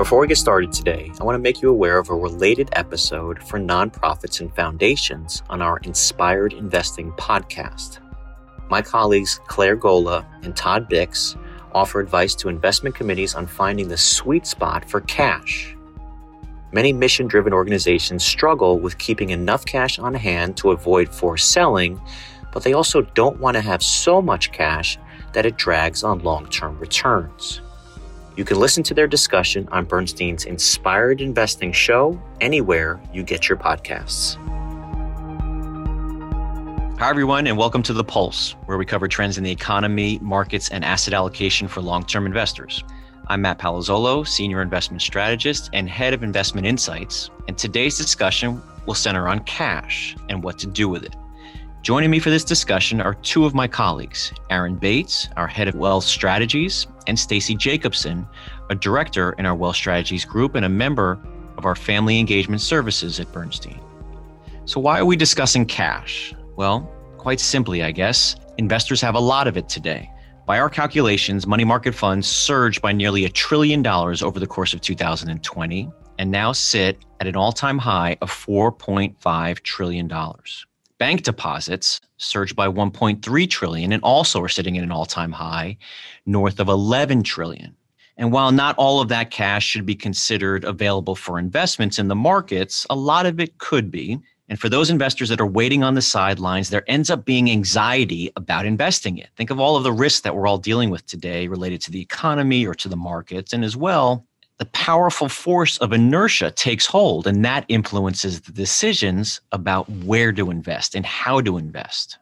Before we get started today, I want to make you aware of a related episode for nonprofits and foundations on our Inspired Investing podcast. My colleagues Claire Gola and Todd Bix offer advice to investment committees on finding the sweet spot for cash. Many mission driven organizations struggle with keeping enough cash on hand to avoid forced selling, but they also don't want to have so much cash that it drags on long term returns. You can listen to their discussion on Bernstein's Inspired Investing show anywhere you get your podcasts. Hi, everyone, and welcome to The Pulse, where we cover trends in the economy, markets, and asset allocation for long term investors. I'm Matt Palazzolo, Senior Investment Strategist and Head of Investment Insights, and today's discussion will center on cash and what to do with it. Joining me for this discussion are two of my colleagues, Aaron Bates, our Head of Wealth Strategies, and Stacy Jacobson, a Director in our Wealth Strategies Group and a member of our Family Engagement Services at Bernstein. So, why are we discussing cash? Well, quite simply, I guess, investors have a lot of it today. By our calculations, money market funds surged by nearly a trillion dollars over the course of 2020 and now sit at an all time high of $4.5 trillion. Bank deposits surged by 1.3 trillion and also are sitting at an all time high north of 11 trillion. And while not all of that cash should be considered available for investments in the markets, a lot of it could be. And for those investors that are waiting on the sidelines, there ends up being anxiety about investing it. Think of all of the risks that we're all dealing with today related to the economy or to the markets. And as well, the powerful force of inertia takes hold, and that influences the decisions about where to invest and how to invest.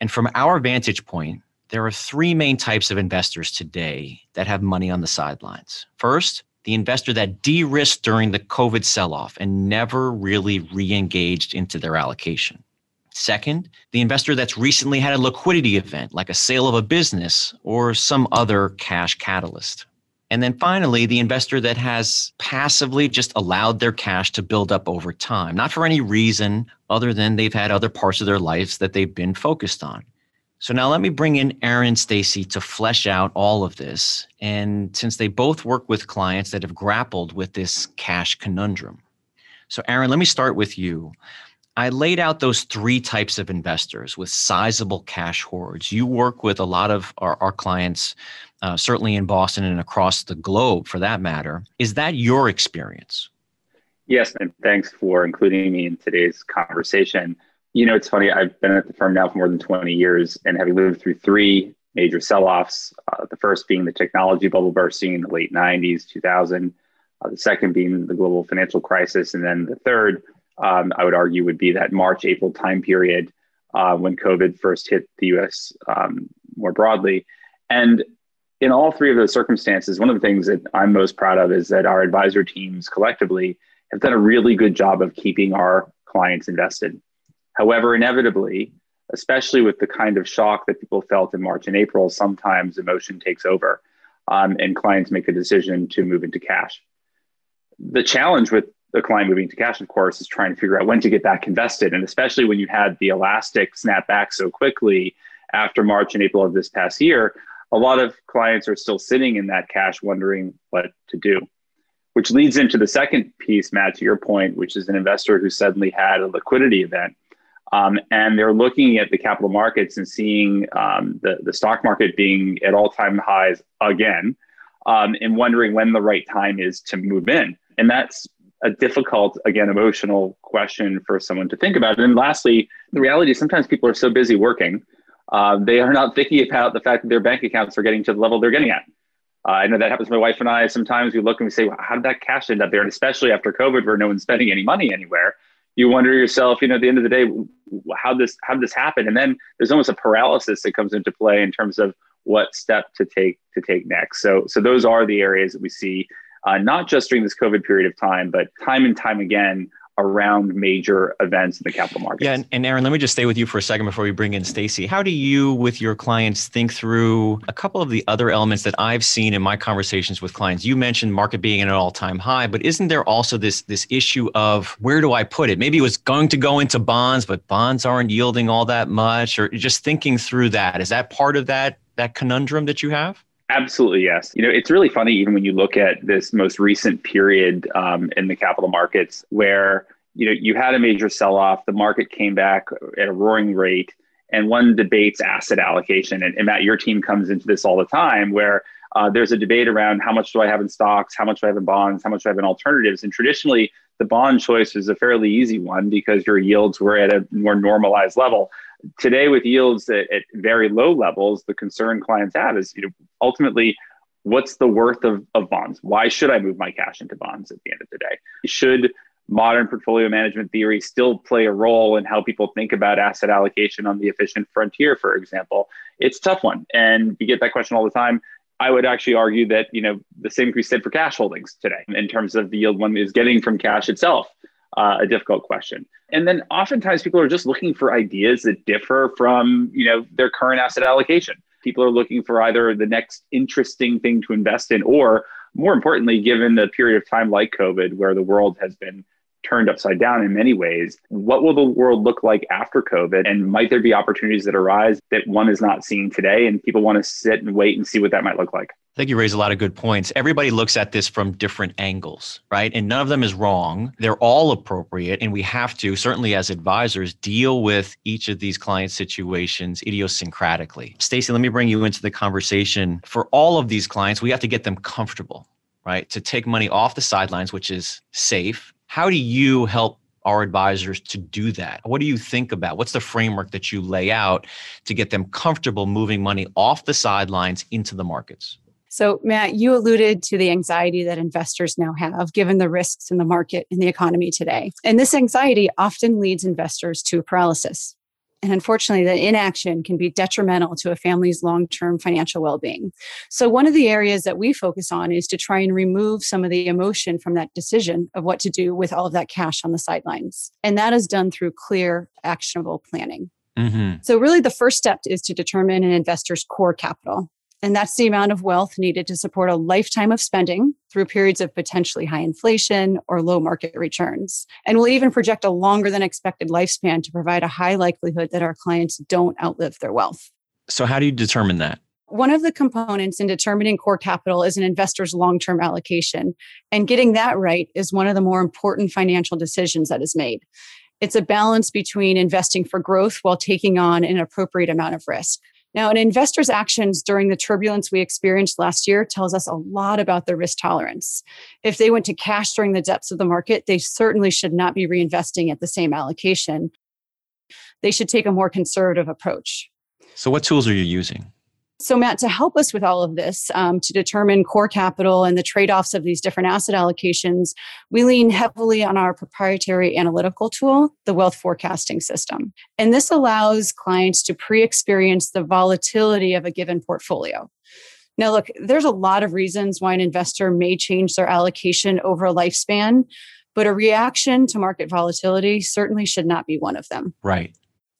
And from our vantage point, there are three main types of investors today that have money on the sidelines. First, the investor that de risked during the COVID sell off and never really re engaged into their allocation. Second, the investor that's recently had a liquidity event like a sale of a business or some other cash catalyst. And then finally, the investor that has passively just allowed their cash to build up over time, not for any reason other than they've had other parts of their lives that they've been focused on. So now let me bring in Aaron Stacy to flesh out all of this. And since they both work with clients that have grappled with this cash conundrum. So Aaron, let me start with you. I laid out those three types of investors with sizable cash hoards. You work with a lot of our, our clients, uh, certainly in Boston and across the globe for that matter. Is that your experience? Yes, and thanks for including me in today's conversation. You know, it's funny. I've been at the firm now for more than 20 years and having lived through three major sell offs, uh, the first being the technology bubble bursting in the late 90s, 2000, uh, the second being the global financial crisis, and then the third, um, I would argue, would be that March, April time period uh, when COVID first hit the US um, more broadly. And in all three of those circumstances, one of the things that I'm most proud of is that our advisor teams collectively have done a really good job of keeping our clients invested. However, inevitably, especially with the kind of shock that people felt in March and April, sometimes emotion takes over um, and clients make a decision to move into cash. The challenge with the client moving to cash, of course, is trying to figure out when to get back invested. And especially when you had the elastic snap back so quickly after March and April of this past year, a lot of clients are still sitting in that cash wondering what to do. Which leads into the second piece, Matt, to your point, which is an investor who suddenly had a liquidity event um, and they're looking at the capital markets and seeing um, the, the stock market being at all time highs again um, and wondering when the right time is to move in. And that's a difficult, again, emotional question for someone to think about. And lastly, the reality is sometimes people are so busy working, uh, they are not thinking about the fact that their bank accounts are getting to the level they're getting at. Uh, I know that happens to my wife and I. Sometimes we look and we say, well, how did that cash end up there? And especially after COVID, where no one's spending any money anywhere, you wonder yourself, you know, at the end of the day, how this how this happen? And then there's almost a paralysis that comes into play in terms of what step to take to take next. So so those are the areas that we see, uh, not just during this COVID period of time, but time and time again around major events in the capital markets. Yeah, and, Aaron, let me just stay with you for a second before we bring in Stacy. How do you, with your clients, think through a couple of the other elements that I've seen in my conversations with clients? You mentioned market being at an all-time high, but isn't there also this this issue of where do I put it? Maybe it was going to go into bonds, but bonds aren't yielding all that much, or just thinking through that. Is that part of that that conundrum that you have? Absolutely, yes. You know, it's really funny, even when you look at this most recent period um, in the capital markets where, you know, you had a major sell off, the market came back at a roaring rate, and one debates asset allocation. And, and Matt, your team comes into this all the time where uh, there's a debate around how much do I have in stocks, how much do I have in bonds, how much do I have in alternatives. And traditionally, the bond choice is a fairly easy one because your yields were at a more normalized level. Today, with yields at, at very low levels, the concern clients have is, you know, ultimately, what's the worth of, of bonds? Why should I move my cash into bonds at the end of the day? Should modern portfolio management theory still play a role in how people think about asset allocation on the efficient frontier, for example? It's a tough one. And we get that question all the time. I would actually argue that you know the same can be said for cash holdings today in terms of the yield one is getting from cash itself. Uh, a difficult question. And then oftentimes people are just looking for ideas that differ from you know their current asset allocation. People are looking for either the next interesting thing to invest in, or more importantly, given the period of time like COVID, where the world has been turned upside down in many ways. What will the world look like after COVID? And might there be opportunities that arise that one is not seeing today? And people want to sit and wait and see what that might look like. I think you raise a lot of good points. Everybody looks at this from different angles, right? And none of them is wrong. They're all appropriate. And we have to, certainly as advisors, deal with each of these client situations idiosyncratically. Stacy, let me bring you into the conversation. For all of these clients, we have to get them comfortable, right? To take money off the sidelines, which is safe, how do you help our advisors to do that? What do you think about? What's the framework that you lay out to get them comfortable moving money off the sidelines into the markets? So, Matt, you alluded to the anxiety that investors now have given the risks in the market and the economy today. And this anxiety often leads investors to paralysis. And unfortunately, the inaction can be detrimental to a family's long term financial well being. So, one of the areas that we focus on is to try and remove some of the emotion from that decision of what to do with all of that cash on the sidelines. And that is done through clear, actionable planning. Mm-hmm. So, really, the first step is to determine an investor's core capital. And that's the amount of wealth needed to support a lifetime of spending through periods of potentially high inflation or low market returns. And we'll even project a longer than expected lifespan to provide a high likelihood that our clients don't outlive their wealth. So, how do you determine that? One of the components in determining core capital is an investor's long term allocation. And getting that right is one of the more important financial decisions that is made. It's a balance between investing for growth while taking on an appropriate amount of risk. Now, an investor's actions during the turbulence we experienced last year tells us a lot about their risk tolerance. If they went to cash during the depths of the market, they certainly should not be reinvesting at the same allocation. They should take a more conservative approach. So, what tools are you using? So, Matt, to help us with all of this, um, to determine core capital and the trade offs of these different asset allocations, we lean heavily on our proprietary analytical tool, the wealth forecasting system. And this allows clients to pre experience the volatility of a given portfolio. Now, look, there's a lot of reasons why an investor may change their allocation over a lifespan, but a reaction to market volatility certainly should not be one of them. Right.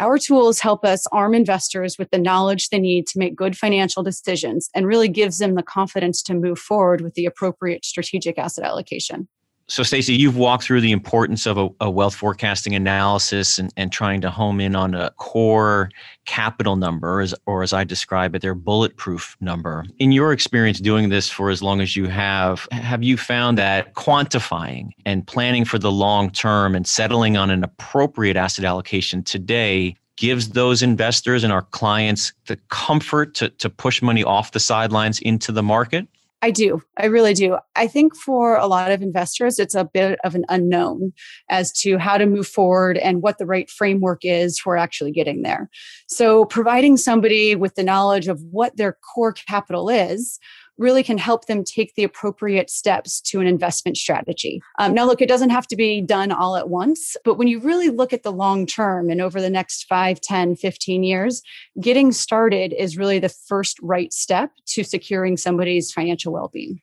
Our tools help us arm investors with the knowledge they need to make good financial decisions and really gives them the confidence to move forward with the appropriate strategic asset allocation. So, Stacy, you've walked through the importance of a, a, wealth forecasting analysis and, and trying to home in on a core capital number, as, or as I describe it, their bulletproof number. In your experience doing this for as long as you have, have you found that quantifying and planning for the long term and settling on an appropriate asset allocation today gives those investors and our clients the comfort to, to push money off the sidelines into the market? I do. I really do. I think for a lot of investors, it's a bit of an unknown as to how to move forward and what the right framework is for actually getting there. So, providing somebody with the knowledge of what their core capital is really can help them take the appropriate steps to an investment strategy. Um, now, look, it doesn't have to be done all at once, but when you really look at the long term and over the next 5, 10, 15 years, getting started is really the first right step to securing somebody's financial well being.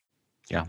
Yeah.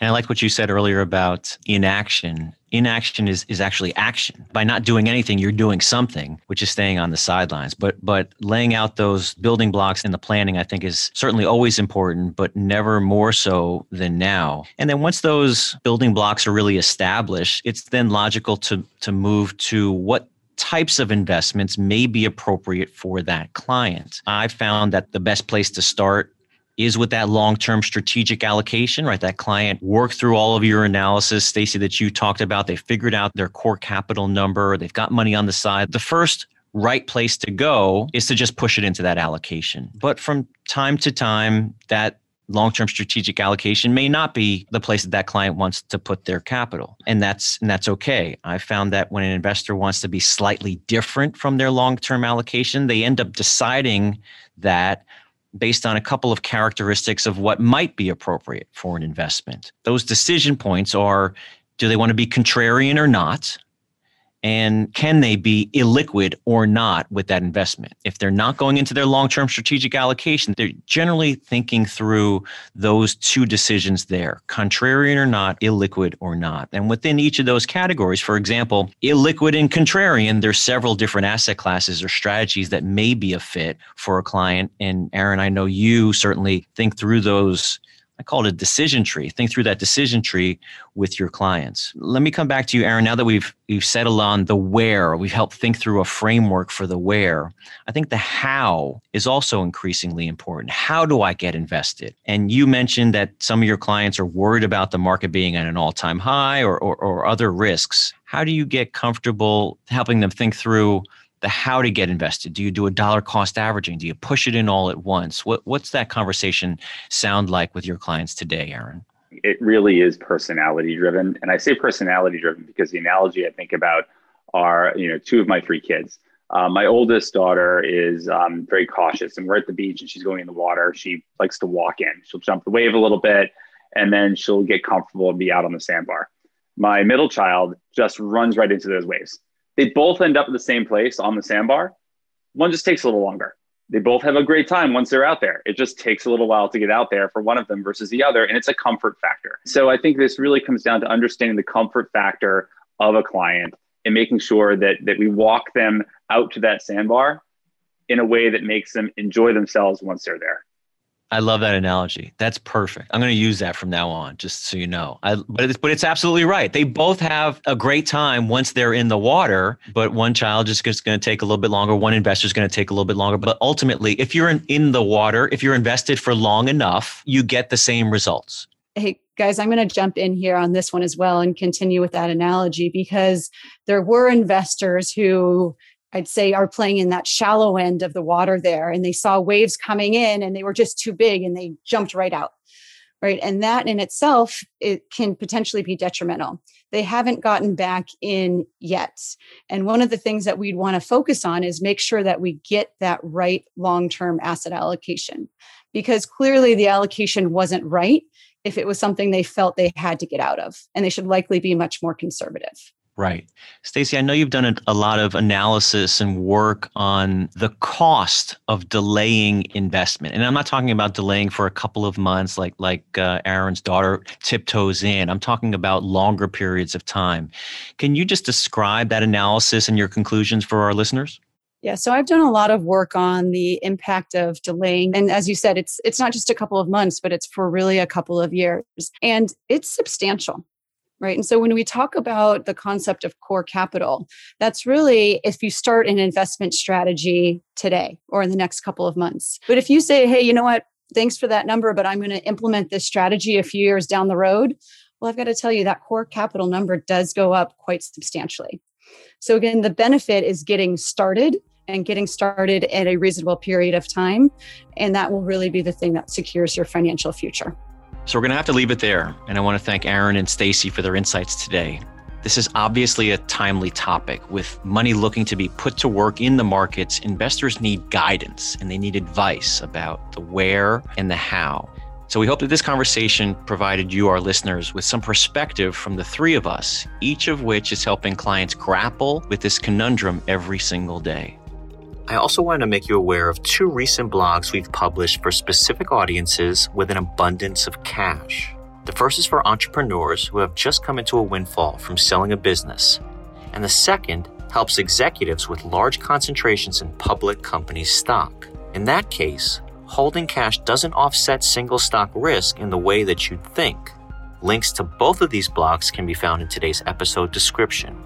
And I like what you said earlier about inaction. Inaction is, is actually action. By not doing anything, you're doing something, which is staying on the sidelines. But but laying out those building blocks in the planning, I think, is certainly always important, but never more so than now. And then once those building blocks are really established, it's then logical to to move to what types of investments may be appropriate for that client. I found that the best place to start is with that long-term strategic allocation, right? That client worked through all of your analysis, Stacy, that you talked about. They figured out their core capital number. They've got money on the side. The first right place to go is to just push it into that allocation. But from time to time, that long-term strategic allocation may not be the place that that client wants to put their capital and that's and that's okay i found that when an investor wants to be slightly different from their long-term allocation they end up deciding that based on a couple of characteristics of what might be appropriate for an investment. Those decision points are do they want to be contrarian or not and can they be illiquid or not with that investment? If they're not going into their long term strategic allocation, they're generally thinking through those two decisions there contrarian or not, illiquid or not. And within each of those categories, for example, illiquid and contrarian, there's several different asset classes or strategies that may be a fit for a client. And Aaron, I know you certainly think through those I call it a decision tree. Think through that decision tree with your clients. Let me come back to you, Aaron. Now that we've we've settled on the where, we've helped think through a framework for the where. I think the how is also increasingly important. How do I get invested? And you mentioned that some of your clients are worried about the market being at an all-time high or, or, or other risks. How do you get comfortable helping them think through the how to get invested. Do you do a dollar cost averaging? Do you push it in all at once? What, what's that conversation sound like with your clients today, Aaron? It really is personality driven. And I say personality driven because the analogy I think about are, you know, two of my three kids. Uh, my oldest daughter is um, very cautious, and we're at the beach and she's going in the water. She likes to walk in. She'll jump the wave a little bit, and then she'll get comfortable and be out on the sandbar. My middle child just runs right into those waves. They both end up at the same place on the sandbar. One just takes a little longer. They both have a great time once they're out there. It just takes a little while to get out there for one of them versus the other. And it's a comfort factor. So I think this really comes down to understanding the comfort factor of a client and making sure that, that we walk them out to that sandbar in a way that makes them enjoy themselves once they're there. I love that analogy. That's perfect. I'm going to use that from now on, just so you know. I, but it's but it's absolutely right. They both have a great time once they're in the water, but one child just is going to take a little bit longer. One investor is going to take a little bit longer. But ultimately, if you're in, in the water, if you're invested for long enough, you get the same results. Hey, guys, I'm going to jump in here on this one as well and continue with that analogy because there were investors who I'd say are playing in that shallow end of the water there and they saw waves coming in and they were just too big and they jumped right out. Right. And that in itself, it can potentially be detrimental. They haven't gotten back in yet. And one of the things that we'd want to focus on is make sure that we get that right long term asset allocation because clearly the allocation wasn't right if it was something they felt they had to get out of. And they should likely be much more conservative. Right. Stacy, I know you've done a, lot of analysis and work on the cost of delaying investment. And I'm not talking about delaying for a couple of months like like uh, Aaron's daughter tiptoes in. I'm talking about longer periods of time. Can you just describe that analysis and your conclusions for our listeners? Yeah, so I've done a lot of work on the impact of delaying and as you said it's it's not just a couple of months but it's for really a couple of years and it's substantial right? And so when we talk about the concept of core capital, that's really if you start an investment strategy today or in the next couple of months. But if you say, hey, you know what? Thanks for that number, but I'm going to implement this strategy a few years down the road. Well, I've got to tell you that core capital number does go up quite substantially. So, again, the benefit is getting started and getting started at a reasonable period of time. And that will really be the thing that secures your financial future. So we're going to have to leave it there. And I want to thank Aaron and Stacy for their insights today. This is obviously a timely topic. With money looking to be put to work in the markets, investors need guidance and they need advice about the where and the how. So we hope that this conversation provided you, our listeners, with some perspective from the three of us, each of which is helping clients grapple with this conundrum every single day. I also want to make you aware of two recent blogs we've published for specific audiences with an abundance of cash. The first is for entrepreneurs who have just come into a windfall from selling a business, and the second helps executives with large concentrations in public company stock. In that case, holding cash doesn't offset single stock risk in the way that you'd think. Links to both of these blogs can be found in today's episode description.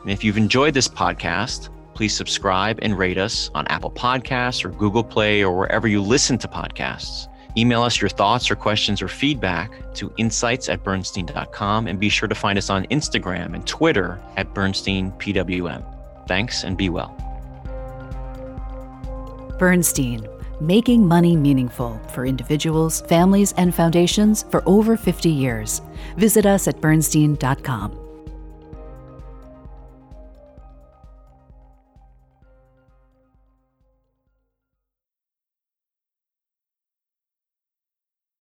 And if you've enjoyed this podcast, please subscribe and rate us on Apple Podcasts or Google Play or wherever you listen to podcasts. Email us your thoughts or questions or feedback to insights at bernstein.com and be sure to find us on Instagram and Twitter at BernsteinPWM. Thanks and be well. Bernstein, making money meaningful for individuals, families, and foundations for over 50 years. Visit us at bernstein.com.